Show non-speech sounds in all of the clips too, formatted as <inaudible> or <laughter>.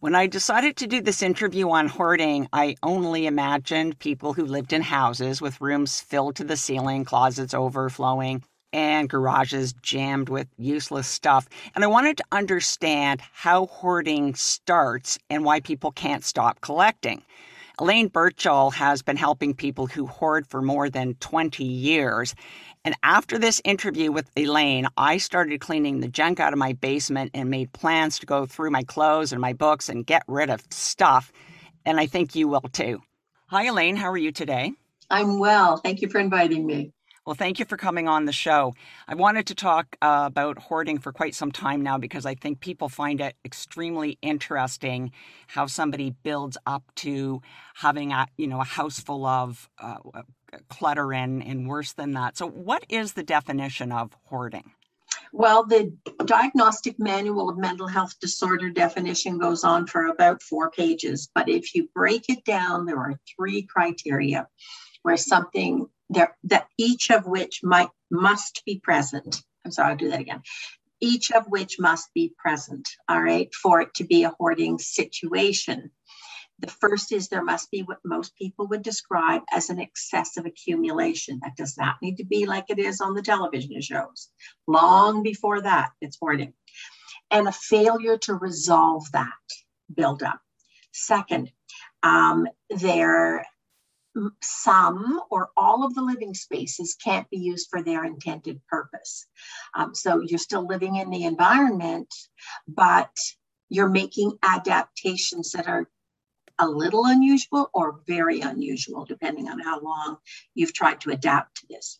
When I decided to do this interview on hoarding, I only imagined people who lived in houses with rooms filled to the ceiling, closets overflowing, and garages jammed with useless stuff. And I wanted to understand how hoarding starts and why people can't stop collecting. Elaine Birchall has been helping people who hoard for more than 20 years. And after this interview with Elaine, I started cleaning the junk out of my basement and made plans to go through my clothes and my books and get rid of stuff. And I think you will too. Hi, Elaine. How are you today? I'm well. Thank you for inviting me. Well, thank you for coming on the show. I wanted to talk uh, about hoarding for quite some time now because I think people find it extremely interesting how somebody builds up to having a you know a house full of uh, clutter in, and worse than that. So, what is the definition of hoarding? Well, the Diagnostic Manual of Mental Health Disorder definition goes on for about four pages. But if you break it down, there are three criteria where something there that each of which might must be present. I'm sorry, I'll do that again. Each of which must be present, all right, for it to be a hoarding situation. The first is there must be what most people would describe as an excessive accumulation. That does not need to be like it is on the television shows. Long before that, it's hoarding. And a failure to resolve that buildup. Second, um, there some or all of the living spaces can't be used for their intended purpose. Um, so you're still living in the environment, but you're making adaptations that are a little unusual or very unusual, depending on how long you've tried to adapt to this.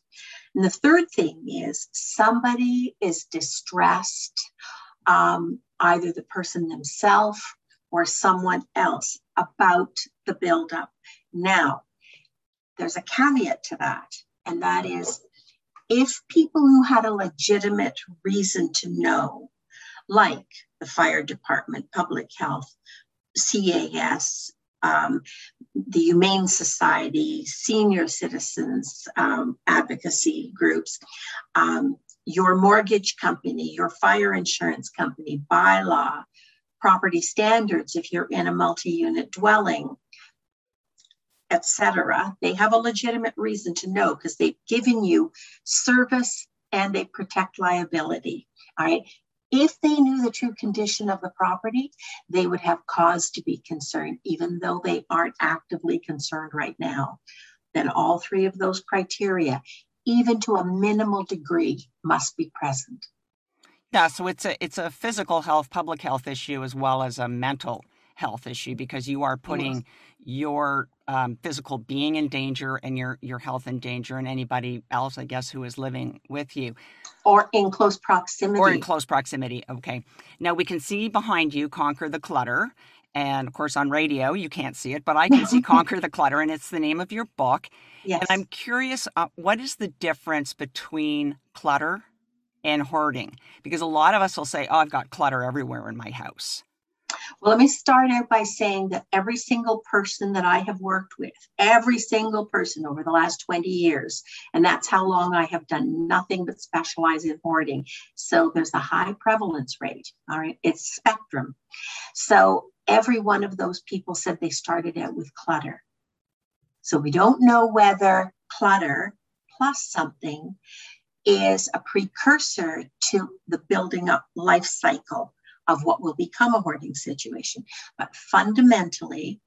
And the third thing is somebody is distressed, um, either the person themselves or someone else about the buildup. Now, there's a caveat to that, and that is if people who had a legitimate reason to know, like the fire department, public health, CAS, um, the Humane Society, senior citizens um, advocacy groups, um, your mortgage company, your fire insurance company, bylaw, property standards if you're in a multi-unit dwelling, etc. They have a legitimate reason to know because they've given you service and they protect liability. All right. If they knew the true condition of the property, they would have cause to be concerned, even though they aren't actively concerned right now. Then all three of those criteria, even to a minimal degree, must be present. Yeah, so it's a it's a physical health, public health issue as well as a mental health issue because you are putting yes. Your um, physical being in danger and your your health in danger and anybody else i guess who is living with you. Or in close proximity. Or in close proximity okay. Now we can see behind you conquer the clutter and of course on radio you can't see it but i can see <laughs> conquer the clutter and it's the name of your book. Yes. and i'm curious uh, what is the difference between clutter and hoarding? Because a lot of us will say oh i've got clutter everywhere in my house well, let me start out by saying that every single person that I have worked with, every single person over the last 20 years, and that's how long I have done nothing but specialize in hoarding. So there's a high prevalence rate. All right, it's spectrum. So every one of those people said they started out with clutter. So we don't know whether clutter plus something is a precursor to the building up life cycle of what will become a hoarding situation. But fundamentally,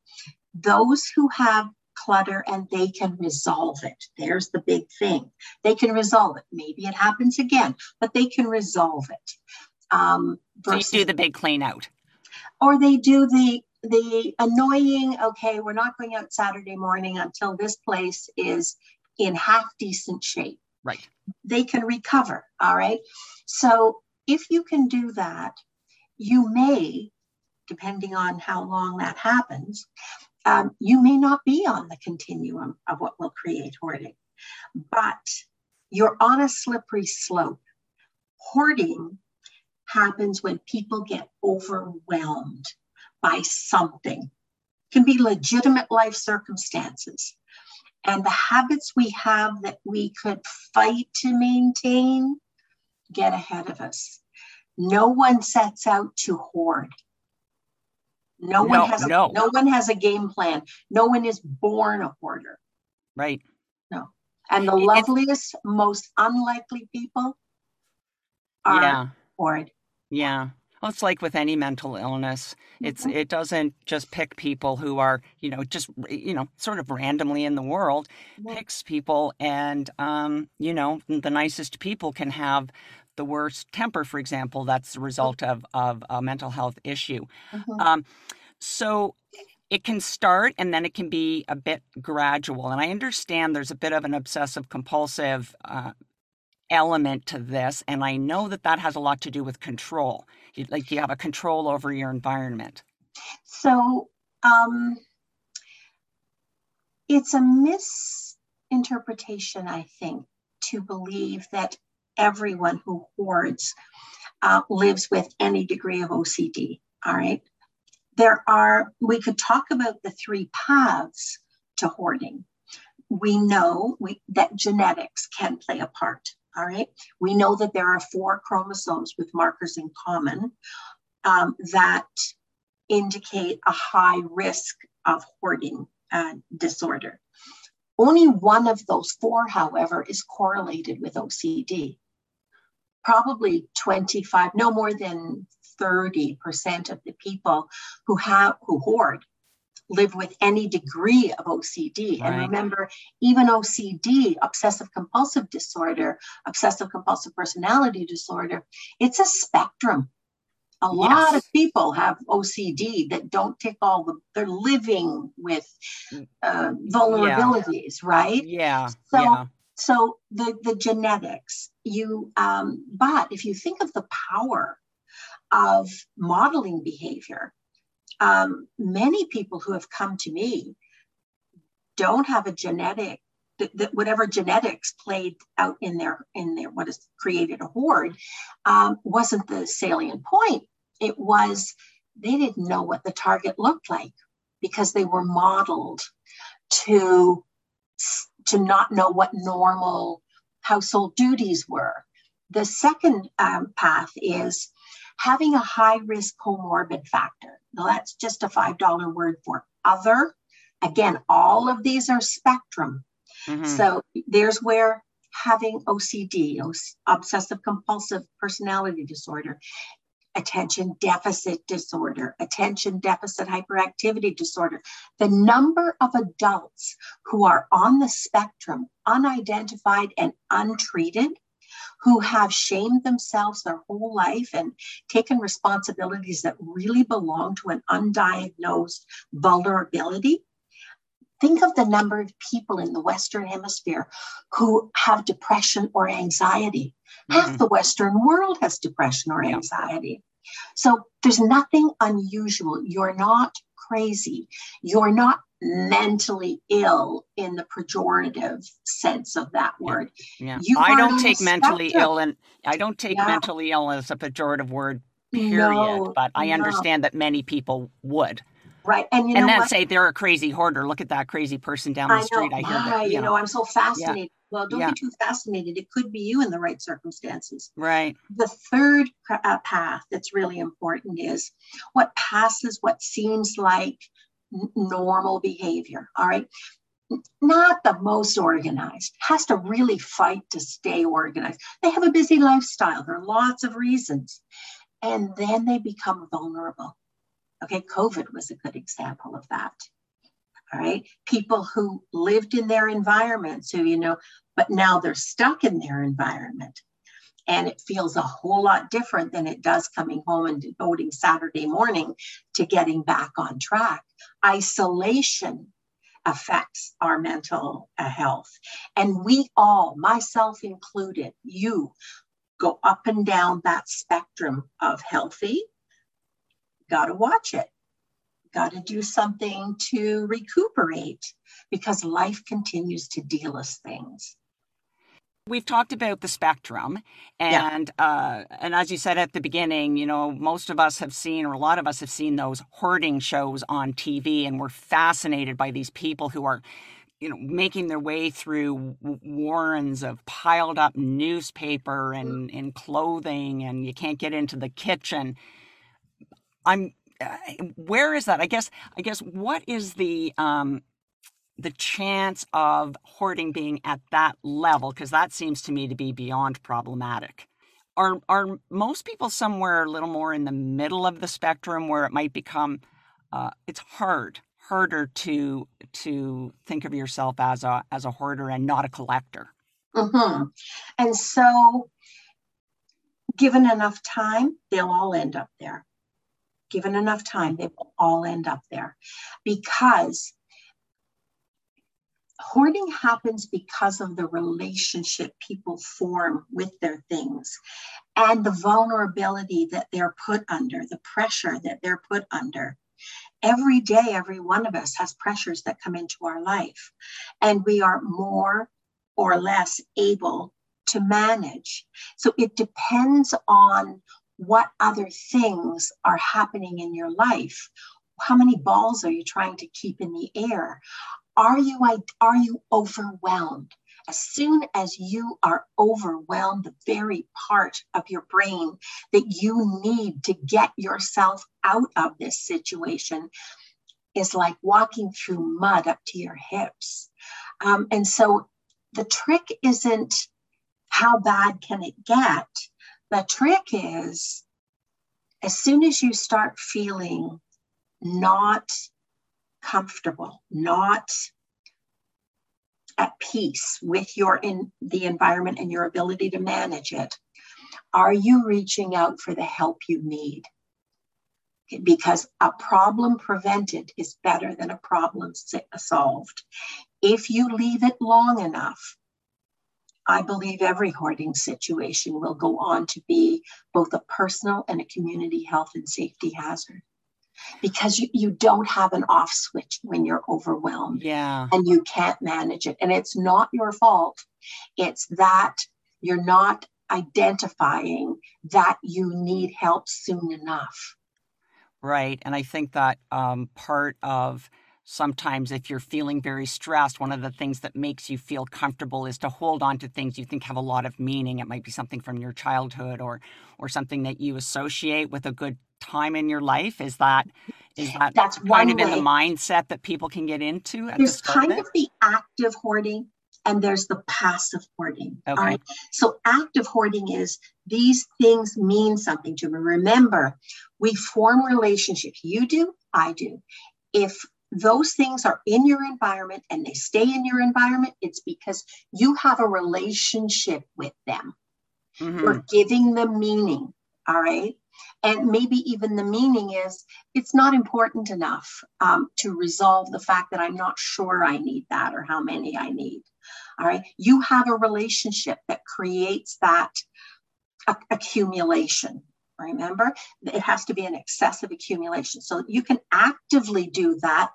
those who have clutter and they can resolve it. There's the big thing. They can resolve it. Maybe it happens again, but they can resolve it. Um, versus, so you do the big clean out. Or they do the the annoying, okay, we're not going out Saturday morning until this place is in half decent shape. Right. They can recover. All right. So if you can do that, you may, depending on how long that happens, um, you may not be on the continuum of what will create hoarding, but you're on a slippery slope. Hoarding happens when people get overwhelmed by something. It can be legitimate life circumstances. And the habits we have that we could fight to maintain get ahead of us. No one sets out to hoard. No one No, has a, no. no one has a game plan. No one is born a hoarder. Right. No. And the it's- loveliest, most unlikely people are Yeah. hoard. Yeah. Well, it's like with any mental illness. It's Mhm. it doesn't just pick people who are, you know, just you know, sort of randomly in the world. Yeah. Picks people and um, you know, the nicest people can have the worst temper, for example. That's the result of of a mental health issue. Mhm. Um, so it can start and then it can be a bit gradual. And I understand there's a bit of an obsessive compulsive uh, element to this. And I know that that has a lot to do with control. You, like you have a control over your environment. So um, it's a misinterpretation, I think, to believe that everyone who hoards uh, lives with any degree of OCD. All right. There are, we could talk about the three paths to hoarding. We know we, that genetics can play a part. All right. We know that there are four chromosomes with markers in common um, that indicate a high risk of hoarding uh, disorder. Only one of those four, however, is correlated with OCD. Probably 25, no more than 30% of the people who have who hoard live with any degree of OCD. And remember, even OCD, obsessive compulsive disorder, obsessive compulsive personality disorder, it's a spectrum. A lot Yes. of people have OCD that don't tick all the, they're living with uh, vulnerabilities, right? Yeah. So- yeah. So the, the genetics, you, um, but if you think of the power of modeling behavior, um, many people who have come to me don't have a genetic that, whatever genetics played out in their in their what has created a hoard um, wasn't the salient point. It was they didn't know what the target looked like because they were modeled to to not know what normal household duties were. The second um, path is having a high risk comorbid factor. Now, that's just a $5 word for other. Again, all of these are spectrum. Mhm. So there's where having OCD, obsessive compulsive personality disorder, attention deficit disorder, attention deficit hyperactivity disorder, the number of adults who are on the spectrum, unidentified and untreated, who have shamed themselves their whole life and taken responsibilities that really belong to an undiagnosed vulnerability. Think of the number of people in the Western Hemisphere who have depression or anxiety. Half Mhm. the Western world has depression or anxiety. So there's nothing unusual. You're not crazy. You're not mentally ill in the pejorative sense of that word. Yeah. you I don't take mentally spectrum. ill and I don't take Yeah. mentally ill as a pejorative word, period. No, but I no. understand that many people would. Right. And you and know then what? say they're a crazy hoarder. Look at that crazy person down the I know. street. I hear that. you know, I'm so fascinated. Well, don't Yeah. be too fascinated. It could be you in the right circumstances. Right. The third uh, path that's really important is what passes what seems like n- normal behavior. All right. Not the most organized, has to really fight to stay organized. They have a busy lifestyle. There are lots of reasons. And then they become vulnerable. Okay. COVID was a good example of that. All right. People who lived in their environments, who, you know, but now they're stuck in their environment and it feels a whole lot different than it does coming home and devoting Saturday morning to getting back on track. Isolation affects our mental uh, health. And we all, myself included, you go up and down that spectrum of healthy. Got to watch it. Got to do something to recuperate because life continues to deal us things. We've talked about the spectrum, Yeah. and uh, and as you said at the beginning, you know, most of us have seen, or a lot of us have seen those hoarding shows on TV, and we're fascinated by these people who are, you know, making their way through warrens of piled up newspaper and and clothing, and you can't get into the kitchen. I'm where is that? I guess I guess what is the um, the chance of hoarding being at that level? Because that seems to me to be beyond problematic. Are are most people somewhere a little more in the middle of the spectrum where it might become uh, it's hard harder to to think of yourself as a as a hoarder and not a collector. Mm-hmm. And so, given enough time, they'll all end up there. Given enough time, they will all end up there because hoarding happens because of the relationship people form with their things and the vulnerability that they're put under, the pressure that they're put under every day, every one of us has pressures that come into our life, and we are more or less able to manage. So it depends on what other things are happening in your life. How many balls are you trying to keep in the air? Are you are you overwhelmed? as soon as you are overwhelmed, the very part of your brain that you need to get yourself out of this situation is like walking through mud up to your hips. Um, and so the trick isn't how bad can it get? The trick is as soon as you start feeling not comfortable, not at peace with your in the environment and your ability to manage it are you reaching out for the help you need? Because a problem prevented is better than a problem solved. If you leave it long enough I believe every hoarding situation will go on to be both a personal and a community health and safety hazard. Because you, you don't have an off switch when you're overwhelmed yeah. and you can't manage it. And it's not your fault. It's that you're not identifying that you need help soon enough. Right. And i think that um, part of sometimes if you're feeling very stressed one of the things that makes you feel comfortable is to hold on to things you think have a lot of meaning it might be something from your childhood or or something that you associate with a good time in your life? Is that is that that's kind of way. in the mindset that people can get into? there's the kind of, of, the active hoarding and there's the passive hoarding. Okay. All right. So active hoarding is these things mean something to me. Remember, we form relationships. You do, I do. If those things are in your environment and they stay in your environment, it's because you have a relationship with them. Mm-hmm. You're giving them meaning. All right. And maybe even the meaning is it's not important enough um, to resolve the fact that I'm not sure I need that or how many I need. All right. You have a relationship that creates that a- accumulation. Remember, it has to be an excessive accumulation. So you can actively do that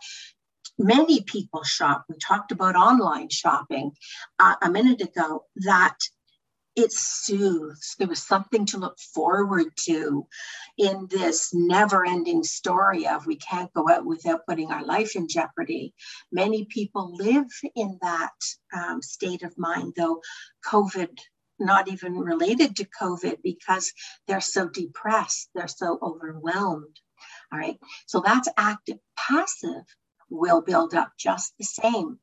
many people shop. We talked about online shopping uh, a minute ago, that it soothes. There was something to look forward to in this never ending story of we can't go out without putting our life in jeopardy. Many people live in that um, state of mind, though COVID not even related to COVID because they're so depressed, they're so overwhelmed. All right, so that's active. Passive will build up just the same.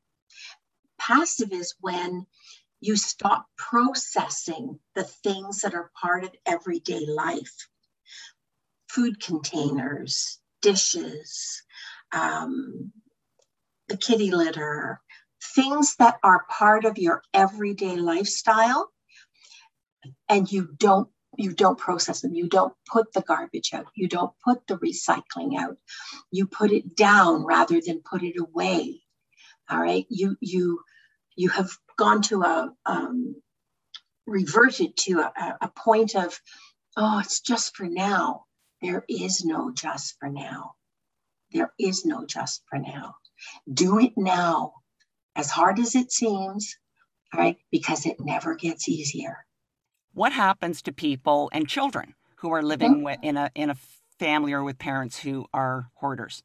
Passive is when you stop processing the things that are part of everyday life food containers, dishes, um, the kitty litter, things that are part of your everyday lifestyle, and you don't you don't process them. You don't put the garbage out. You don't put the recycling out. You put it down rather than put it away. All right? You you you have gone to a um, reverted to a, a point of oh it's just for now. There is no just for now. There is no just for now. Do it now. As hard as it seems all right? Because it never gets easier what happens to people and children who are living mm-hmm. with, in a in a family or with parents who are hoarders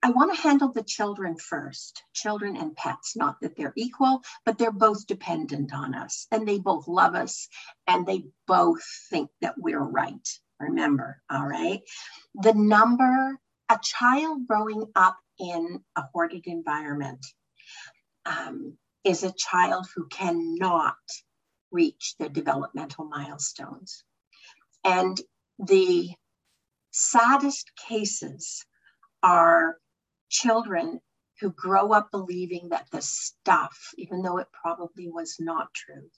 I want to handle the children first, children and pets, not that they're equal, but they're both dependent on us and they both love us and they both think that we're right. Remember, all right? The number a child growing up in a hoarded environment um, is a child who cannot reach their developmental milestones. And the saddest cases are children who grow up believing that the stuff, even though it probably was not true,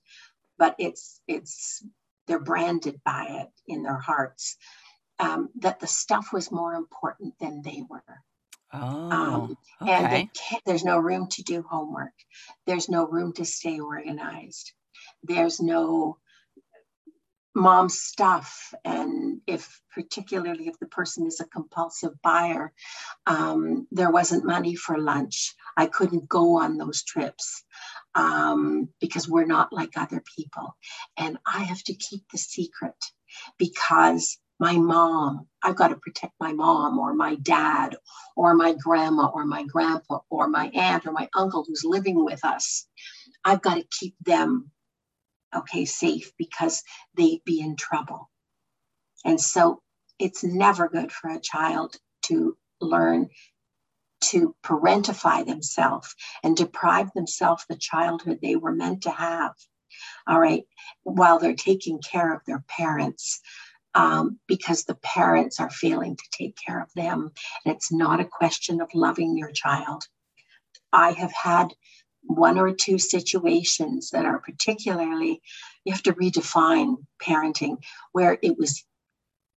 but it's it's they're branded by it in their hearts, um, that the stuff was more important than they were. Oh, Um, okay. and there's no room to do homework. There's no room to stay organized. There's no mom stuff. And if, particularly if the person is a compulsive buyer, um, there wasn't money for lunch. I couldn't go on those trips um, because we're not like other people. And I have to keep the secret because my mom, I've got to protect my mom or my dad or my grandma or my grandpa or my aunt or my uncle who's living with us. I've got to keep them okay safe because they'd be in trouble. And so it's never good for a child to learn to parentify themselves and deprive themselves the childhood they were meant to have. All right, while they're taking care of their parents. Um, because the parents are failing to take care of them. And it's not a question of loving your child. I have had one or two situations that are particularly, you have to redefine parenting, where it was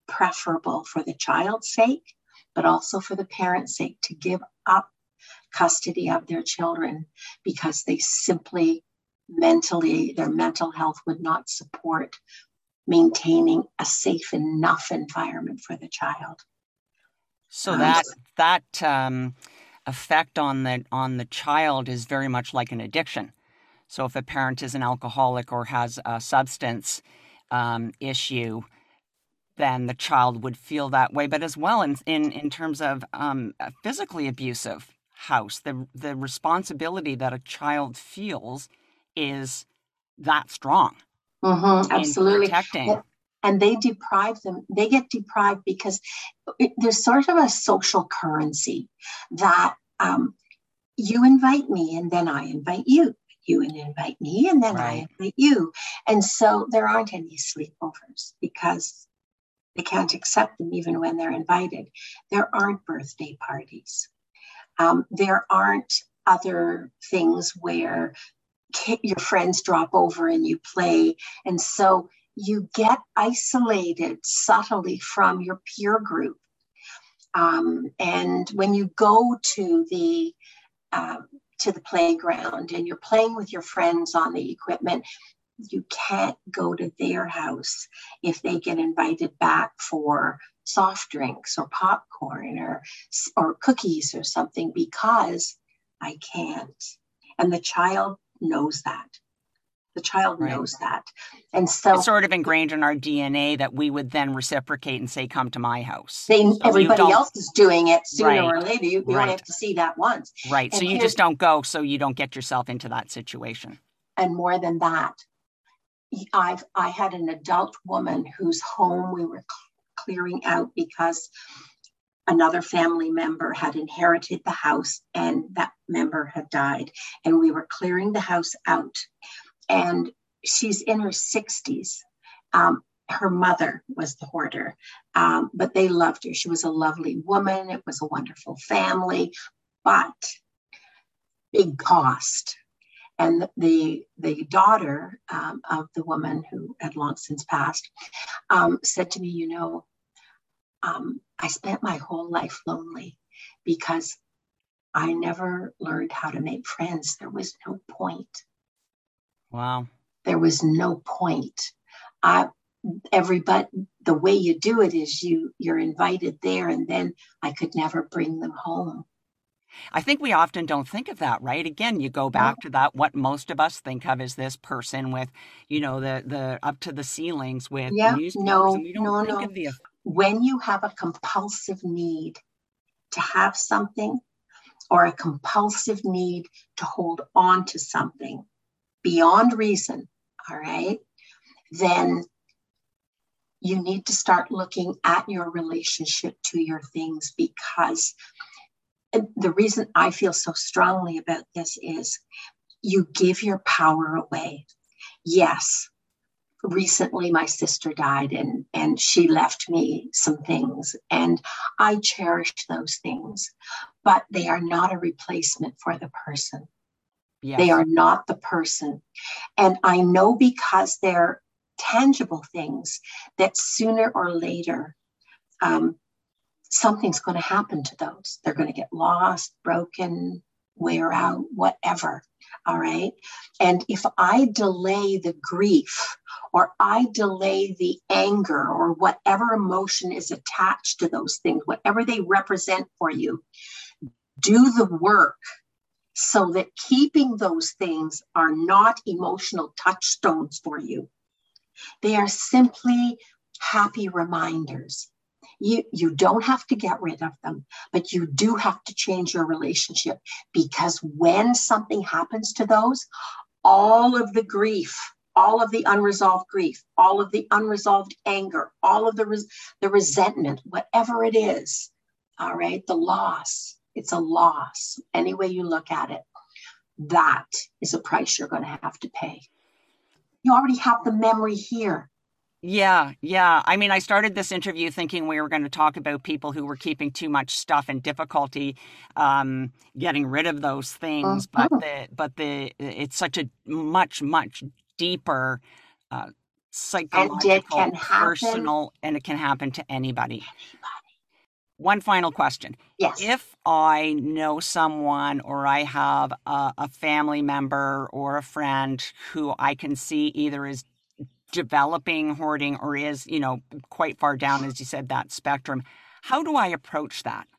preferable for the child's sake, but also for the parent's sake to give up custody of their children because they simply mentally, their mental health would not support maintaining a safe enough environment for the child. So Um, that that um, effect on the on the child is very much like an addiction. So if a parent is an alcoholic or has a substance um, issue, then the child would feel that way. But as well, in in, in terms of um, a physically abusive house, the the responsibility that a child feels is that strong Mhm, in absolutely. protecting. And they deprive them they get deprived because it, there's sort of a social currency that um, you invite me and then i invite you you invite me and then i invite you. And so there aren't any sleepovers because they can't accept them even when they're invited. There aren't birthday parties. Um, there aren't other things where your friends drop over and you play. And so you get isolated subtly from your peer group. Um, and when you go to the um, to the playground and you're playing with your friends on the equipment, you can't go to their house if they get invited back for soft drinks or popcorn or or cookies or something because I can't. And the child knows that. The child Right. knows that. And so It's sort of ingrained in our DNA that we would then reciprocate and say, "Come to my house." they So everybody else is doing it sooner Right. or later. You, you Right. only have to see that once. Right. So you just don't go so you don't get yourself into that situation. And more than that, I've I had an adult woman whose home we were cl- clearing out because another family member had inherited the house and that member had died. And we were clearing the house out. And she's in her 60s. Um, her mother was the hoarder, um, but they loved her. She was a lovely woman. It was a wonderful family, but big cost. And the the, daughter um, of the woman who had long since passed um, said to me, "You know, um, I spent my whole life lonely because I never learned how to make friends. There was no point. Wow. There was no point. I, everybody, the way you do it is you you're invited there, and then I could never bring them home. I think we often don't think of that, right? Again, you go back to that what most of us think of as this person with, you know, the the up to the ceilings with Yeah, no, and we don't no, no. the When you have a compulsive need to have something, or a compulsive need to hold on to something beyond reason, all right, then you need to start looking at your relationship to your things because uh, the reason I feel so strongly about this is you give your power away. Yes, recently my sister died and and she left me some things and I cherish those things, but they are not a replacement for the person. Yes. They are not the person. And I know because they're tangible things that sooner or later um, something's going to happen to those. They're going to get lost, broken, wear out, whatever. All right. And if I delay the grief or I delay the anger or whatever emotion is attached to those things, whatever they represent for you, do the work so that keeping those things are not emotional touchstones for you. They are simply happy reminders. You, you don't have to get rid of them, but you do have to change your relationship because when something happens to those, all of the grief, all of the unresolved grief, all of the unresolved anger, all of the, res- the resentment, whatever it is, all right, the loss, it's a loss, any way you look at it. That is a price you're going to have to pay. You already have the memory here. Yeah, yeah. I mean, I started this interview thinking we were going to talk about people who were keeping too much stuff and difficulty um, getting rid of those things, uh-huh. but the but the it's such a much much deeper uh, psychological, personal, and it can happen to anybody. anybody. One final question. Yes. If I know someone or I have a, a, family member or a friend who I can see either is developing hoarding or is, you know, quite far down, as you said, that spectrum, how do I approach that?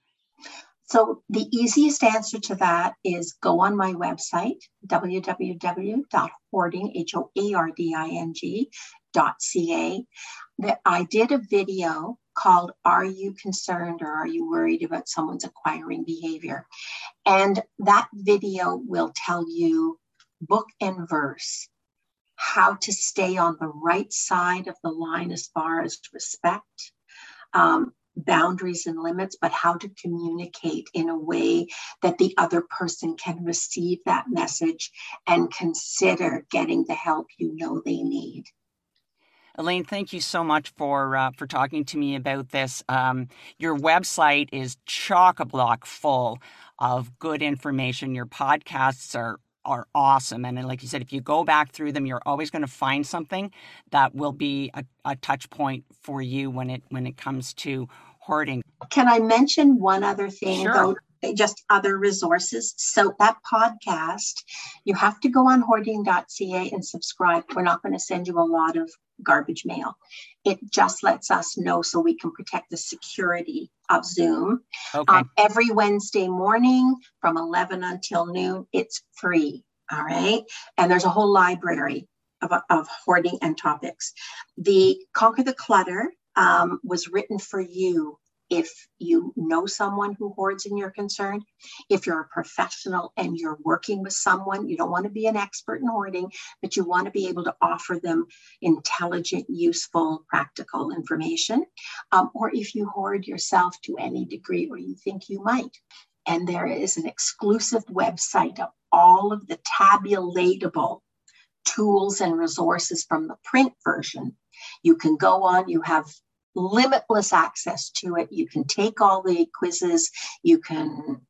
So the easiest answer to that is go on my website, www.hoarding, H-O-A-R-D-I-N-G, .ca. That I did a video called Are You Concerned or Are You Worried About Someone's Acquiring Behavior? And that video will tell you book and verse how to stay on the right side of the line as far as respect, um, boundaries and limits, but how to communicate in a way that the other person can receive that message and consider getting the help you know they need. Elaine, thank you so much for uh, for talking to me about this. Um, your website is chock a block full of good information. Your podcasts are are awesome, and like you said, if you go back through them, you're always going to find something that will be a, a touch point for you when it when it comes to hoarding. Can I mention one other thing sure. though? just other resources. So that podcast, you have to go on hoarding.ca and subscribe. We're not going to send you a lot of garbage mail. It just lets us know so we can protect the security of Zoom. Okay. Um, every Wednesday morning from 11 until noon, it's free. All right. And there's a whole library of, of hoarding and topics. The Conquer the Clutter um, was written for you if you know someone who hoards and you're concerned, if you're a professional and you're working with someone, you don't want to be an expert in hoarding, but you want to be able to offer them intelligent, useful, practical information. Um, or if you hoard yourself to any degree or you think you might. And there is an exclusive website of all of the tabulatable tools and resources from the print version. You can go on, you have limitless access to it. You can take all the quizzes, you can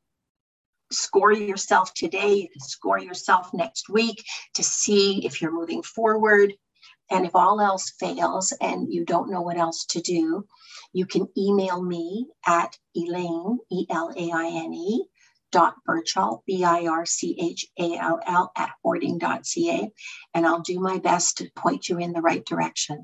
score yourself today, you can score yourself next week to see if you're moving forward. And if all else fails and you don't know what else to do, you can email me at Elaine, E L A I N E, dot Birchall, B I R C H A L L, at hoarding.ca, and I'll do my best to point you in the right direction.